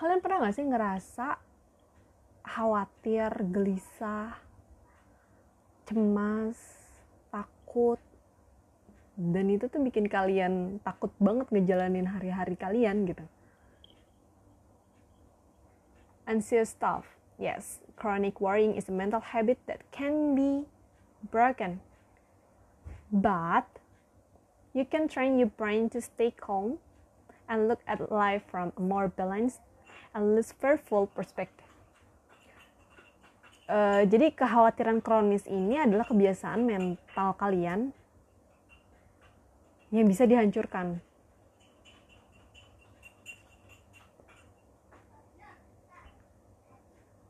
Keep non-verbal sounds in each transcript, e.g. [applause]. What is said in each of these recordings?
kalian pernah gak sih ngerasa khawatir gelisah cemas takut? Dan itu tuh bikin kalian takut banget ngejalanin hari-hari kalian gitu. Anxious stuff. Yes chronic worrying is a mental habit that can be broken. But you can train your brain to stay calm and look at life from a more balanced and less fearful perspective Uh, jadi kekhawatiran kronis ini adalah kebiasaan mental kalian yang bisa dihancurkan.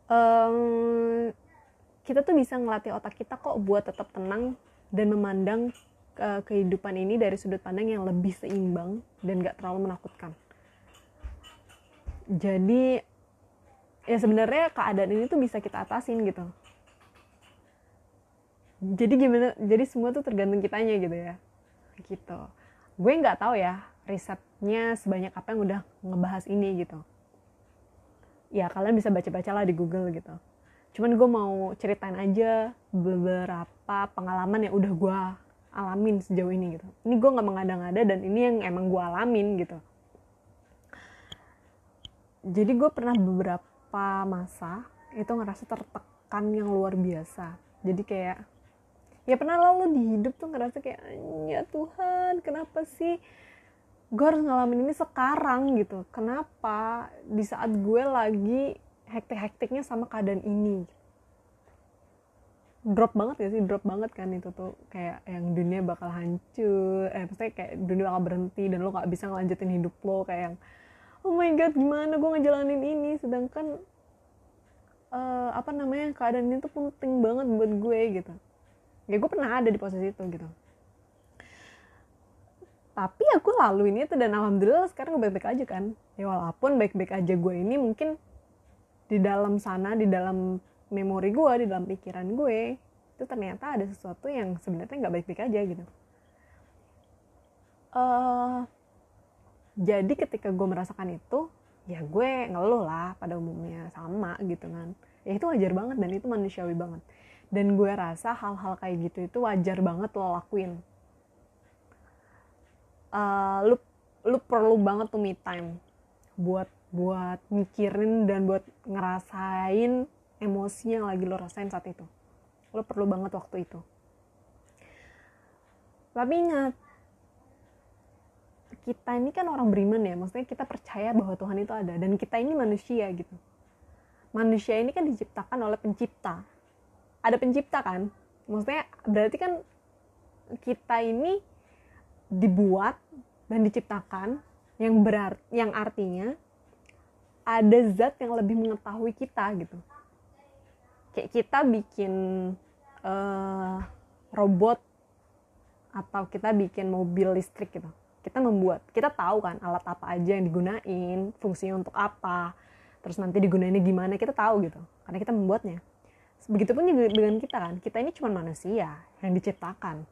Um, kita tuh bisa ngelatih otak kita kok buat tetap tenang dan memandang uh, kehidupan ini dari sudut pandang yang lebih seimbang dan gak terlalu menakutkan. Jadi ya sebenarnya keadaan ini tuh bisa kita atasin gitu. Jadi gimana? Jadi semua tuh tergantung kitanya gitu ya. Gitu. Gue nggak tahu ya risetnya sebanyak apa yang udah ngebahas ini gitu. Ya kalian bisa baca-baca lah di Google gitu. Cuman gue mau ceritain aja beberapa pengalaman yang udah gue alamin sejauh ini gitu. Ini gue nggak mengada-ngada dan ini yang emang gue alamin gitu jadi gue pernah beberapa masa itu ngerasa tertekan yang luar biasa. Jadi kayak ya pernah lo di hidup tuh ngerasa kayak ya Tuhan kenapa sih gue harus ngalamin ini sekarang? Gitu. Kenapa di saat gue lagi hektik-hektiknya sama keadaan ini? Drop banget ya sih? Drop banget kan itu tuh. Kayak yang dunia bakal hancur eh maksudnya kayak dunia bakal berhenti dan lo gak bisa ngelanjutin hidup lo kayak yang oh my god gimana gue ngejalanin ini? Sedangkan uh, apa namanya keadaan ini tuh penting banget buat gue gitu. Ya gue pernah ada di posisi itu gitu. Tapi aku lalu ini tuh dan alhamdulillah sekarang gue baik-baik aja kan. Ya walaupun baik-baik aja gue ini mungkin di dalam sana di dalam memori gue di dalam pikiran gue itu ternyata ada sesuatu yang sebenarnya nggak baik-baik aja gitu. Uh, jadi ketika gue merasakan itu ya gue ngeluh lah pada umumnya sama gitu kan. Ya itu wajar banget dan itu manusiawi banget. Dan gue rasa hal-hal kayak gitu itu wajar banget lo lakuin. Uh, lu lu perlu banget tuh me time buat buat mikirin dan buat ngerasain emosi yang lagi lo rasain saat itu. Lo perlu banget waktu itu. Tapi ingat kita ini kan orang beriman ya maksudnya kita percaya bahwa Tuhan itu ada dan kita ini manusia gitu. Manusia ini kan diciptakan oleh pencipta. Ada pencipta kan? Maksudnya berarti kan kita ini dibuat dan diciptakan yang berarti yang artinya ada zat yang lebih mengetahui kita gitu. Kayak kita bikin uh, robot atau kita bikin mobil listrik gitu kita membuat kita tahu kan alat apa aja yang digunain fungsinya untuk apa terus nanti digunainnya gimana kita tahu gitu karena kita membuatnya Begitupun dengan kita kan, kita ini cuma manusia yang diciptakan.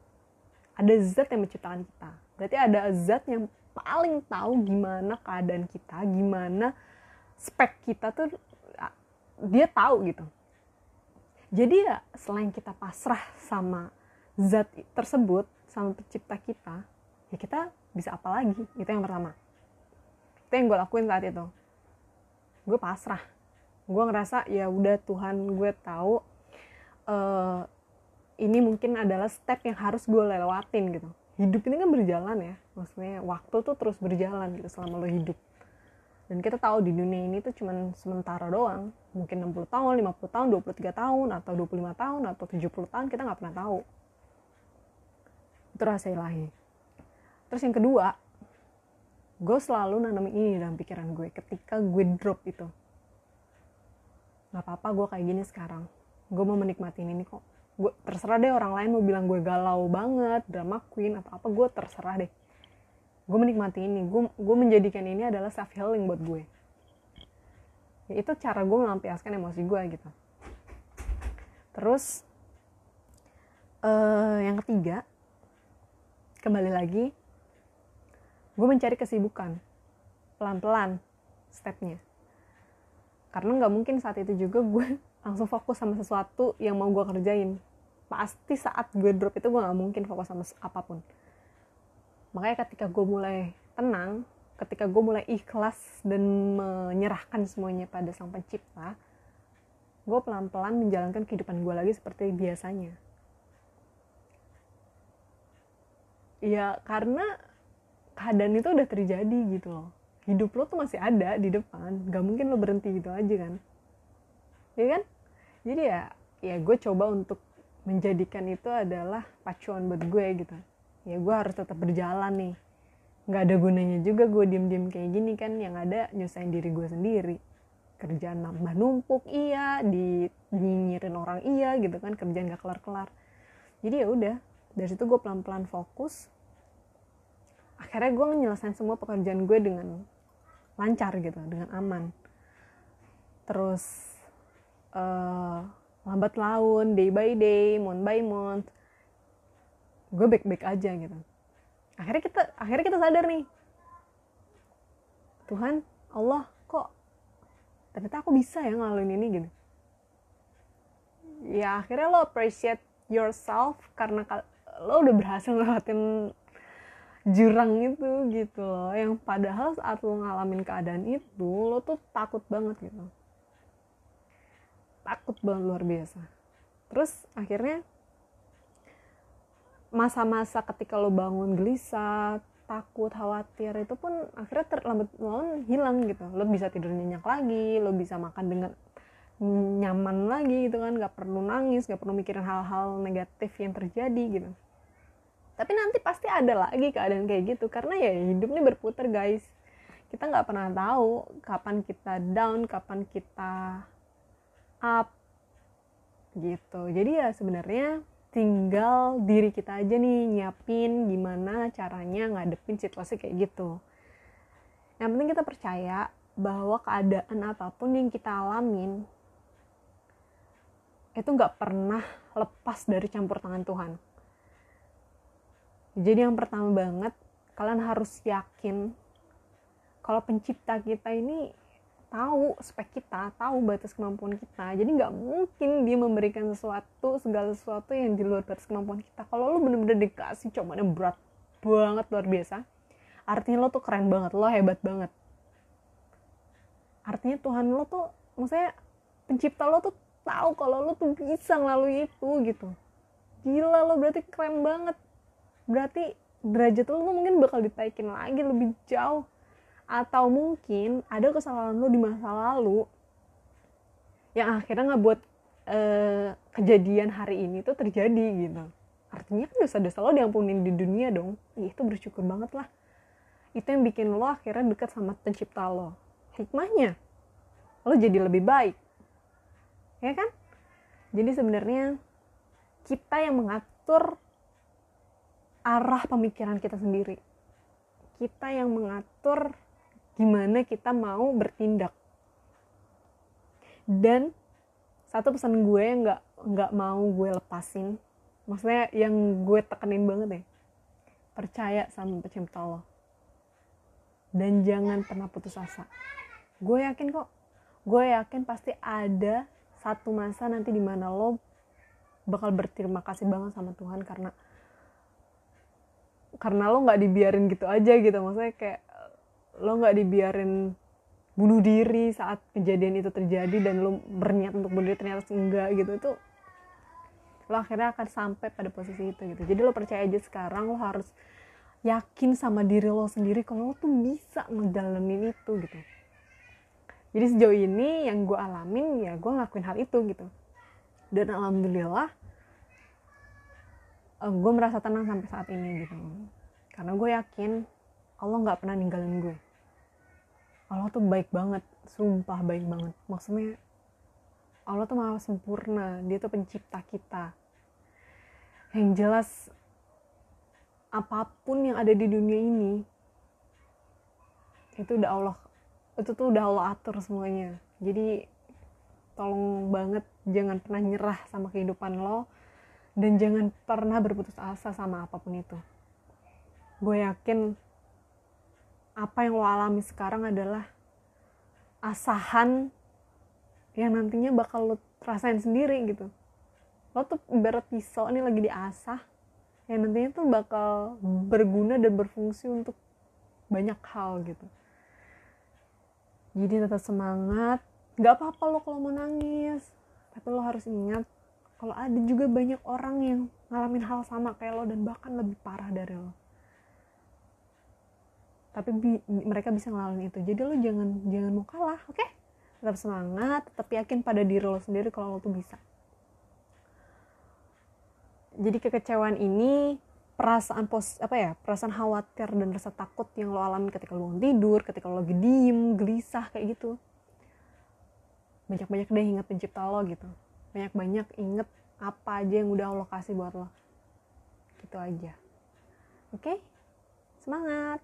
Ada zat yang menciptakan kita. Berarti ada zat yang paling tahu gimana keadaan kita, gimana spek kita tuh dia tahu gitu. Jadi ya selain kita pasrah sama zat tersebut, sama pencipta kita, ya kita bisa apa lagi? Itu yang pertama. Itu yang gue lakuin saat itu. Gue pasrah. Gue ngerasa ya udah Tuhan gue tahu uh, ini mungkin adalah step yang harus gue lewatin gitu. Hidup ini kan berjalan ya. Maksudnya waktu tuh terus berjalan gitu selama lo hidup. Dan kita tahu di dunia ini tuh cuman sementara doang. Mungkin 60 tahun, 50 tahun, 23 tahun atau 25 tahun atau 70 tahun kita nggak pernah tahu. Itu rahasia ilahi terus yang kedua gue selalu nanamin ini dalam pikiran gue ketika gue drop itu. Nggak apa-apa gue kayak gini sekarang. Gue mau menikmati ini kok. Gue terserah deh orang lain mau bilang gue galau banget drama queen atau apa gue terserah deh. Gue menikmati ini. Gue gue menjadikan ini adalah self healing buat gue. Ya, itu cara gue melampiaskan emosi gue gitu. Terus uh, yang ketiga kembali lagi gue mencari kesibukan. Pelan-pelan stepnya. Karena nggak mungkin saat itu juga gue [laughs] langsung fokus sama sesuatu yang mau gue kerjain. Pasti saat gue drop itu gue nggak mungkin fokus sama apa pun. Makanya ketika gue mulai tenang ketika gue mulai ikhlas dan menyerahkan semuanya pada sang pencipta gue pelan-pelan menjalankan kehidupan gue lagi seperti biasanya. Ya karena keadaan itu udah terjadi gitu loh. Hidup lo tuh masih ada di depan gak mungkin lo berhenti gitu aja kan. Ya kan? Jadi ya ya gue coba untuk menjadikan itu adalah pacuan buat gue gitu. Ya gue harus tetap berjalan nih. Nggak ada gunanya juga gue diem-diem kayak gini kan yang ada nyusahin diri gue sendiri. Kerjaan nambah numpuk iya. Di nyinyirin orang iya gitu kan. Kerjaan gak kelar-kelar. Jadi ya udah dari situ gue pelan-pelan fokus akhirnya gue nyelesain semua pekerjaan gue dengan lancar gitu dengan aman. Terus uh, lambat laun day by day month by month gue baik baik aja gitu. Akhirnya kita akhirnya kita sadar nih Tuhan Allah kok ternyata aku bisa ya ngelaluin ini gitu. Ya akhirnya lo appreciate yourself karena lo udah berhasil ngelewatin jurang itu gitu loh. Yang padahal saat lo ngalamin keadaan itu lo tuh takut banget gitu. Takut banget luar biasa. Terus akhirnya masa-masa ketika lo bangun gelisah takut khawatir itu pun akhirnya terlambat laun hilang gitu. Lo bisa tidur nyenyak lagi lo bisa makan dengan nyaman lagi gitu kan. Gak perlu nangis gak perlu mikirin hal-hal negatif yang terjadi gitu tapi nanti pasti ada lagi keadaan kayak gitu. Karena ya hidup ini berputar guys. Kita nggak pernah tahu kapan kita down kapan kita up gitu. Jadi ya sebenarnya tinggal diri kita aja nih nyiapin gimana caranya ngadepin situasi kayak gitu. Yang penting kita percaya bahwa keadaan apa pun yang kita alamin itu nggak pernah lepas dari campur tangan Tuhan jadi yang pertama banget kalian harus yakin kalau pencipta kita ini tahu spek kita, tahu batas kemampuan kita. Jadi nggak mungkin dia memberikan sesuatu, segala sesuatu yang di luar batas kemampuan kita. Kalau lo bener-bener dikasih cobaan yang berat banget luar biasa, artinya lo tuh keren banget, lo hebat banget. Artinya Tuhan lo tuh, maksudnya pencipta lo tuh tahu kalau lo tuh bisa melalui itu gitu. Gila lo berarti keren banget berarti derajat lo mungkin bakal ditaikin lagi lebih jauh. Atau mungkin ada kesalahan lo di masa lalu yang akhirnya nggak buat eh, kejadian hari ini tuh terjadi gitu. Artinya kan dosa-dosa lo diampunin di dunia dong. Ih, itu bersyukur banget lah. Itu yang bikin lo akhirnya dekat sama pencipta lo. Hikmahnya lo jadi lebih baik. Ya kan? Jadi sebenarnya kita yang mengatur arah pemikiran kita sendiri. Kita yang mengatur gimana kita mau bertindak. Dan satu pesan gue yang nggak nggak mau gue lepasin, maksudnya yang gue tekenin banget ya, percaya sama pencipta Allah. Dan jangan pernah putus asa. Gue yakin kok, gue yakin pasti ada satu masa nanti di mana lo bakal berterima kasih banget sama Tuhan karena karena lo nggak dibiarin gitu aja gitu. Maksudnya kayak lo nggak dibiarin bunuh diri saat kejadian itu terjadi dan lo berniat untuk bunuh diri ternyata enggak gitu. Itu lo akhirnya akan sampai pada posisi itu gitu. Jadi lo percaya aja sekarang lo harus yakin sama diri lo sendiri kalau lo tuh bisa ngejalanin itu gitu. Jadi sejauh ini yang gue alamin ya gue ngelakuin hal itu gitu. Dan alhamdulillah uh, eh, gue merasa tenang sampai saat ini gitu. Karena gue yakin Allah nggak pernah ninggalin gue Allah tuh baik banget sumpah baik banget. Maksudnya Allah tuh maha sempurna dia tuh pencipta kita. Yang jelas apa pun yang ada di dunia ini itu udah Allah itu tuh udah Allah atur semuanya. Jadi tolong banget jangan pernah nyerah sama kehidupan lo dan jangan pernah berputus asa sama apa pun itu. Gue yakin apa yang lo alami sekarang adalah asahan yang nantinya bakal lo rasain sendiri gitu. Lo tuh ibarat pisau ini lagi diasah yang nantinya tuh bakal berguna dan berfungsi untuk banyak hal gitu. Jadi tetap semangat. Gak apa-apa lo kalau mau nangis tapi lo harus ingat kalau ada juga banyak orang yang ngalamin hal sama kayak lo dan bahkan lebih parah dari lo. Tapi bi- mereka bisa ngalamin itu. Jadi lo jangan jangan mau kalah oke? Okay? tetap semangat tetap yakin pada diri lo sendiri kalau lo tuh bisa. Jadi kekecewaan ini perasaan pos apa ya perasaan khawatir dan rasa takut yang lo alami ketika lo tidur ketika lo lagi diem gelisah kayak gitu. Banyak banyak deh inget pencipta lo gitu banyak banyak inget apa aja yang udah Allah kasih buat lo. Gitu aja. Oke? Okay? semangat